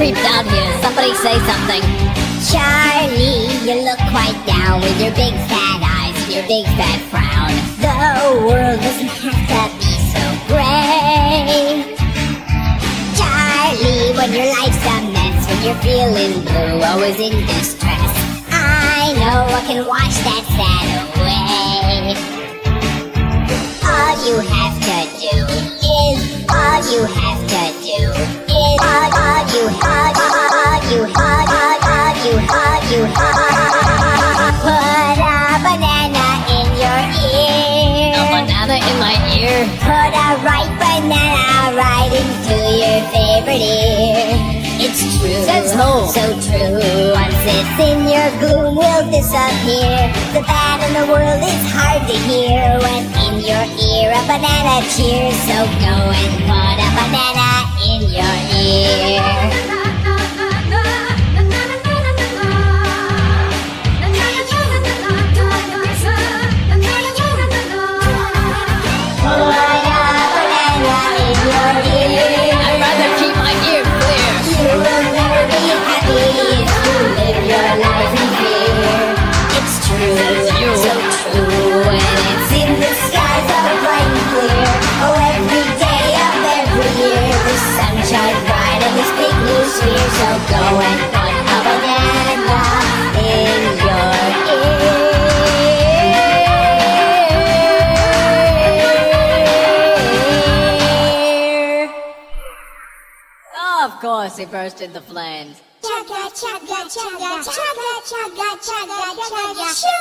Charlie, say something. Charlie, you look quite down with your big fat eyes and your big fat frown. The world doesn't have to be so gray. Charlie, when your life's a mess, when you're feeling blue, always in distress, I know I can wash that sad away. All you have to do is, all you have to do into your favorite ear. It's true, Says who? so true. Once it's in your gloom, will disappear. The bad in the world is hard to hear when in your ear a banana cheers. So go and put a banana in your ear. So go and. Oh, of course, he burst into flames. Chugga, chugga, chugga, chugga, chugga,